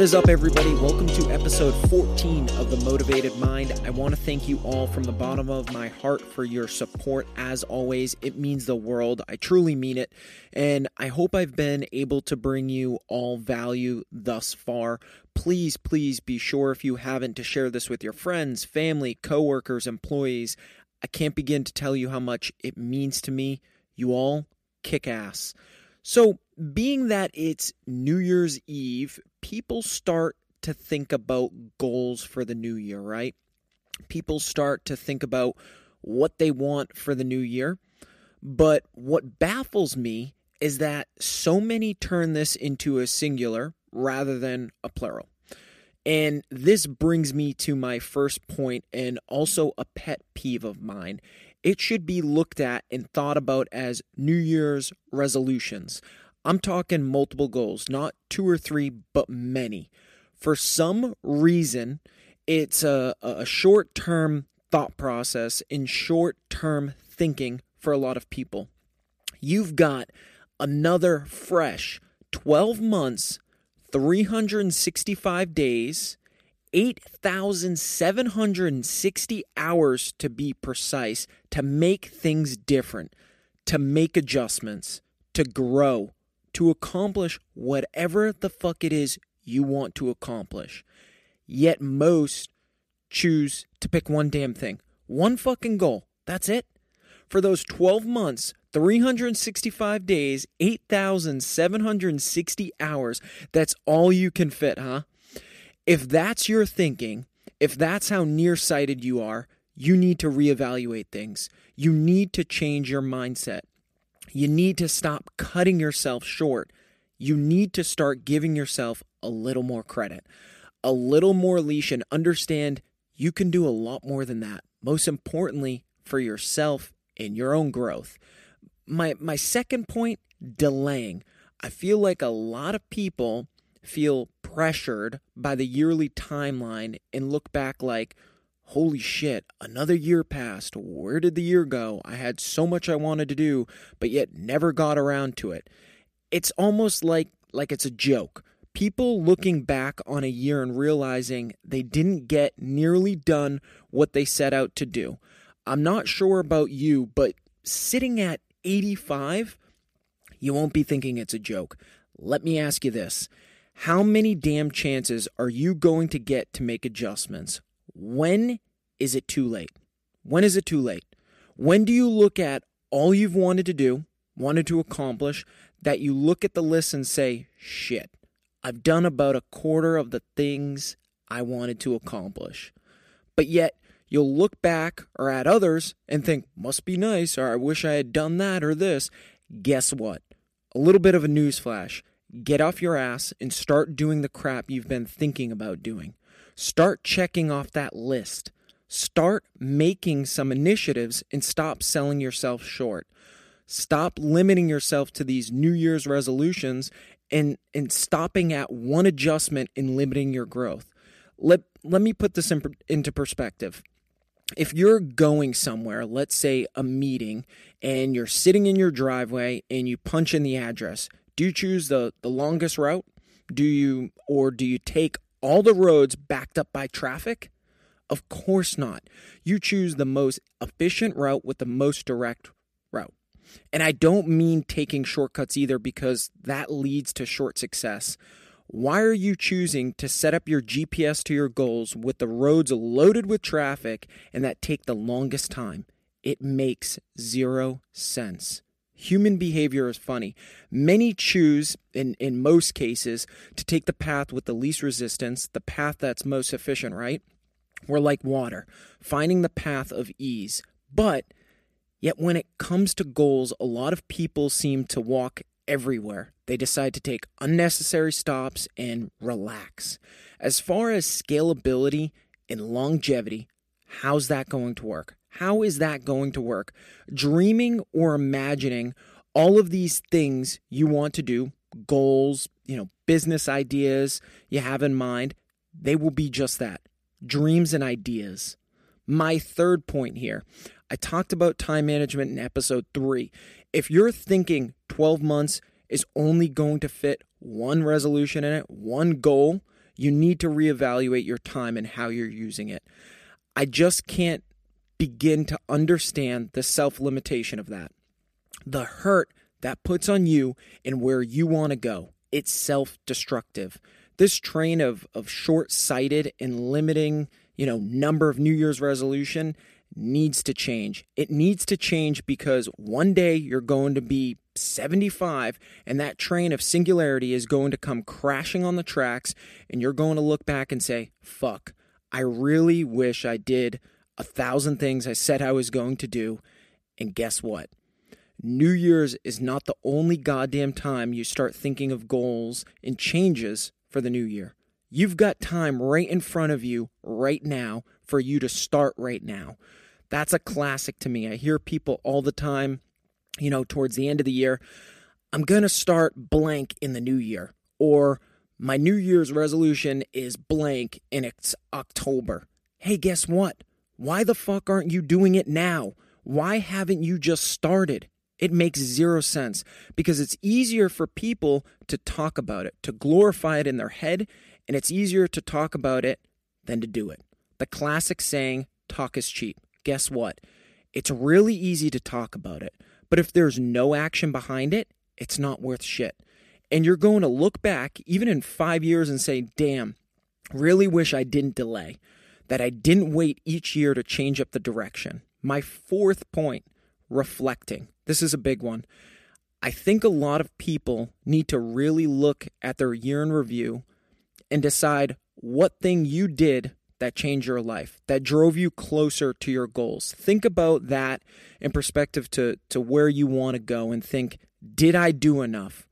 What is up, everybody? Welcome to episode 14 of The Motivated Mind. I want to thank you all from the bottom of my heart for your support. As always, it means the world. I truly mean it. And I hope I've been able to bring you all value thus far. Please, please be sure if you haven't to share this with your friends, family, coworkers, employees. I can't begin to tell you how much it means to me. You all kick ass. So, being that it's New Year's Eve, people start to think about goals for the new year, right? People start to think about what they want for the new year. But what baffles me is that so many turn this into a singular rather than a plural. And this brings me to my first point and also a pet peeve of mine. It should be looked at and thought about as New Year's resolutions. I'm talking multiple goals, not two or three, but many. For some reason, it's a, a short term thought process and short term thinking for a lot of people. You've got another fresh 12 months, 365 days, 8,760 hours to be precise, to make things different, to make adjustments, to grow, to accomplish whatever the fuck it is you want to accomplish. Yet most choose to pick one damn thing. One fucking goal. That's it. For those 12 months, 365 days, 8,760 hours, that's all you can fit, huh? If that's your thinking, if that's how nearsighted you are, you need to reevaluate things. You need to change your mindset. You need to stop cutting yourself short. You need to start giving yourself a little more credit, a little more leash, and understand you can do a lot more than that. Most importantly, for yourself and your own growth. My, my second point delaying. I feel like a lot of people feel pressured by the yearly timeline and look back like, holy shit, another year passed. Where did the year go? I had so much I wanted to do, but yet never got around to it. It's almost like like it's a joke. People looking back on a year and realizing they didn't get nearly done what they set out to do. I'm not sure about you, but sitting at 85, you won't be thinking it's a joke. Let me ask you this. How many damn chances are you going to get to make adjustments? When is it too late? When is it too late? When do you look at all you've wanted to do, wanted to accomplish, that you look at the list and say, shit, I've done about a quarter of the things I wanted to accomplish. But yet, you'll look back or at others and think, must be nice, or I wish I had done that or this. Guess what? A little bit of a newsflash. Get off your ass and start doing the crap you've been thinking about doing. Start checking off that list. Start making some initiatives and stop selling yourself short. Stop limiting yourself to these New Year's resolutions and, and stopping at one adjustment and limiting your growth. Let, let me put this in, into perspective. If you're going somewhere, let's say a meeting, and you're sitting in your driveway and you punch in the address, do you choose the, the longest route? Do you or do you take all the roads backed up by traffic? Of course not. You choose the most efficient route with the most direct route. And I don't mean taking shortcuts either because that leads to short success. Why are you choosing to set up your GPS to your goals with the roads loaded with traffic and that take the longest time? It makes zero sense. Human behavior is funny. Many choose, in, in most cases, to take the path with the least resistance, the path that's most efficient, right? We're like water, finding the path of ease. But Yet when it comes to goals, a lot of people seem to walk everywhere. They decide to take unnecessary stops and relax. As far as scalability and longevity, how's that going to work? How is that going to work? Dreaming or imagining all of these things you want to do, goals, you know, business ideas you have in mind, they will be just that dreams and ideas. My third point here I talked about time management in episode three. If you're thinking 12 months is only going to fit one resolution in it, one goal, you need to reevaluate your time and how you're using it. I just can't begin to understand the self limitation of that. The hurt that puts on you and where you want to go. It's self destructive. This train of, of short sighted and limiting, you know, number of New Year's resolution needs to change. It needs to change because one day you're going to be 75 and that train of singularity is going to come crashing on the tracks and you're going to look back and say, fuck, I really wish I did a thousand things I said I was going to do. And guess what? New Year's is not the only goddamn time you start thinking of goals and changes for the new year. You've got time right in front of you right now for you to start right now. That's a classic to me. I hear people all the time, you know, towards the end of the year, I'm going to start blank in the new year. Or my New Year's resolution is blank and it's October. Hey, guess what? Why the fuck aren't you doing it now? Why haven't you just started? It makes zero sense because it's easier for people to talk about it, to glorify it in their head, and it's easier to talk about it than to do it. The classic saying, talk is cheap guess what? It's really easy to talk about it, but if there's no action behind it, it's not worth shit. And you're going to look back, even in five years, and say, damn, really wish I didn't delay, that I didn't wait each year to change up the direction. My fourth point reflecting. This is a big one. I think a lot of people need to really look at their year in review and decide what thing you did that changed your life, that drove you closer to your goals. Think about that in perspective to, to where you want to go and think, did I do enough?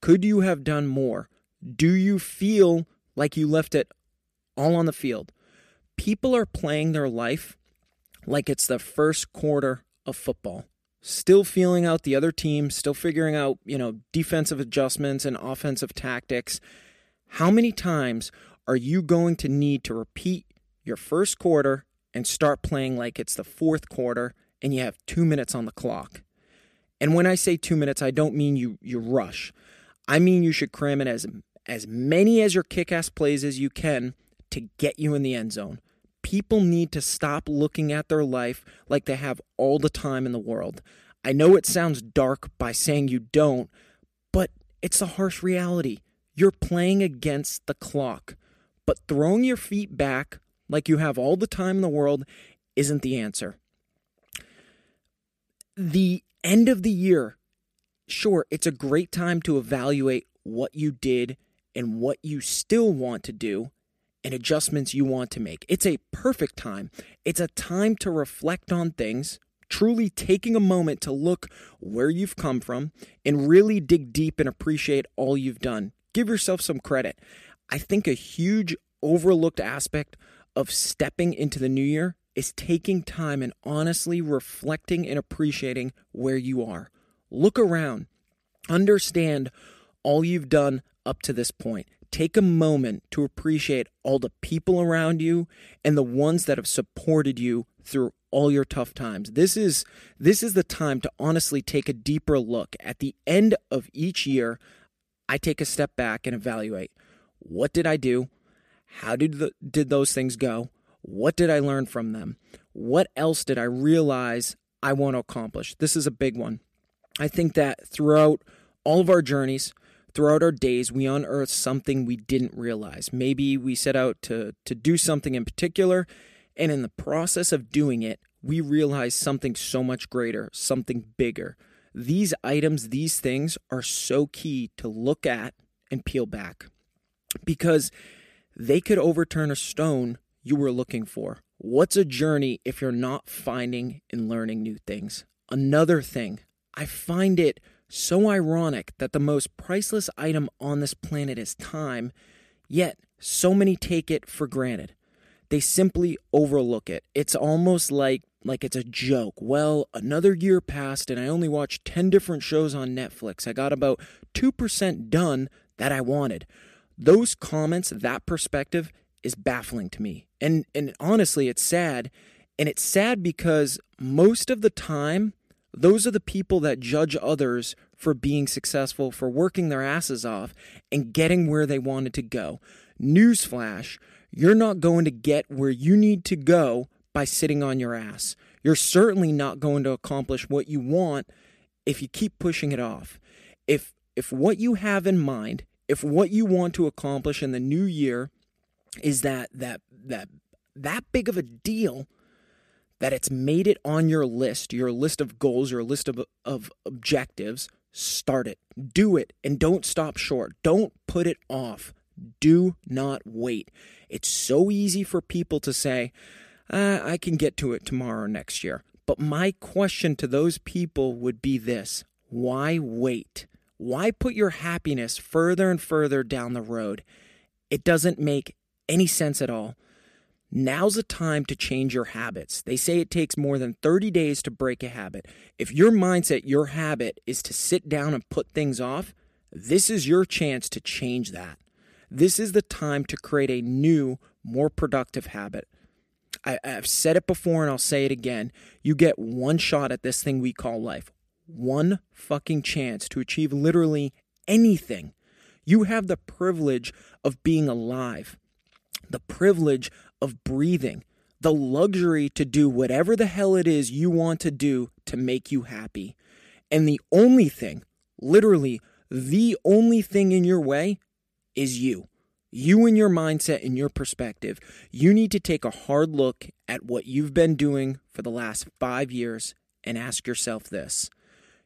Could you have done more? Do you feel like you left it all on the field? People are playing their life like it's the first quarter of football. Still feeling out the other team, still figuring out, you know, defensive adjustments and offensive tactics. How many times are you going to need to repeat your first quarter and start playing like it's the fourth quarter and you have two minutes on the clock. And when I say two minutes, I don't mean you you rush. I mean you should cram in as as many as your kick-ass plays as you can to get you in the end zone. People need to stop looking at their life like they have all the time in the world. I know it sounds dark by saying you don't, but it's a harsh reality. You're playing against the clock. But throwing your feet back like you have all the time in the world isn't the answer. The end of the year, sure, it's a great time to evaluate what you did and what you still want to do and adjustments you want to make. It's a perfect time. It's a time to reflect on things, truly taking a moment to look where you've come from and really dig deep and appreciate all you've done. Give yourself some credit. I think a huge overlooked aspect of stepping into the new year is taking time and honestly reflecting and appreciating where you are. Look around, understand all you've done up to this point. Take a moment to appreciate all the people around you and the ones that have supported you through all your tough times. This is this is the time to honestly take a deeper look. At the end of each year, I take a step back and evaluate. What did I do? How did the, did those things go? What did I learn from them? What else did I realize I want to accomplish? This is a big one. I think that throughout all of our journeys, throughout our days, we unearth something we didn't realize. Maybe we set out to, to do something in particular, and in the process of doing it, we realize something so much greater, something bigger. These items, these things are so key to look at and peel back because they could overturn a stone you were looking for. What's a journey if you're not finding and learning new things? Another thing, I find it so ironic that the most priceless item on this planet is time, yet so many take it for granted. They simply overlook it. It's almost like like it's a joke. Well, another year passed and I only watched 10 different shows on Netflix. I got about 2% done that I wanted. Those comments, that perspective is baffling to me. And and honestly, it's sad. And it's sad because most of the time, those are the people that judge others for being successful, for working their asses off and getting where they wanted to go. Newsflash, you're not going to get where you need to go by sitting on your ass. You're certainly not going to accomplish what you want if you keep pushing it off. If if what you have in mind, if what you want to accomplish in the new year is that that that that big of a deal that it's made it on your list, your list of goals, your list of, of objectives, start it. Do it and don't stop short. Don't put it off. Do not wait. It's so easy for people to say, uh, I can get to it tomorrow or next year. But my question to those people would be this why wait? Why put your happiness further and further down the road? It doesn't make any sense at all. Now's the time to change your habits. They say it takes more than 30 days to break a habit. If your mindset, your habit is to sit down and put things off, this is your chance to change that. This is the time to create a new, more productive habit. I, have said it before and I'll say it again. You get one shot at this thing we call life, one fucking chance to achieve literally anything. You have the privilege of being alive the privilege of breathing, the luxury to do whatever the hell it is you want to do to make you happy. And the only thing, literally, the only thing in your way is you. You and your mindset and your perspective. You need to take a hard look at what you've been doing for the last five years and ask yourself this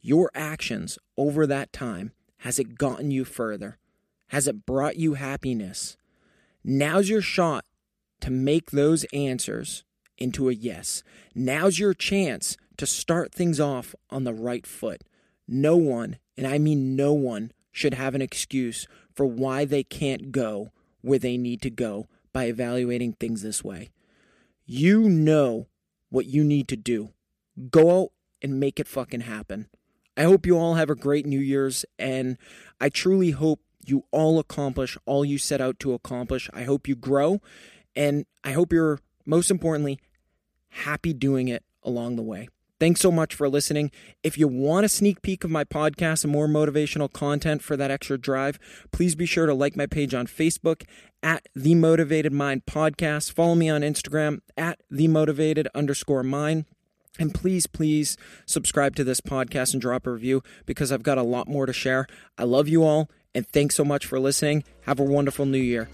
Your actions over that time, has it gotten you further? Has it brought you happiness? Now's your shot to make those answers into a yes. Now's your chance to start things off on the right foot. No one, and I mean no one, should have an excuse for why they can't go where they need to go by evaluating things this way. You know what you need to do. Go out and make it fucking happen. I hope you all have a great New Year's, and I truly hope you all accomplish all you set out to accomplish. I hope you grow, and I hope you're, most importantly, happy doing it along the way. Thanks so much for listening. If you want a sneak peek of my podcast and more motivational content for that extra drive, please be sure to like my page on Facebook at The Motivated Mind Podcast. Follow me on Instagram at The Motivated underscore mind. And please, please subscribe to this podcast and drop a review because I've got a lot more to share. I love you all and thanks so much for listening. Have a wonderful new year.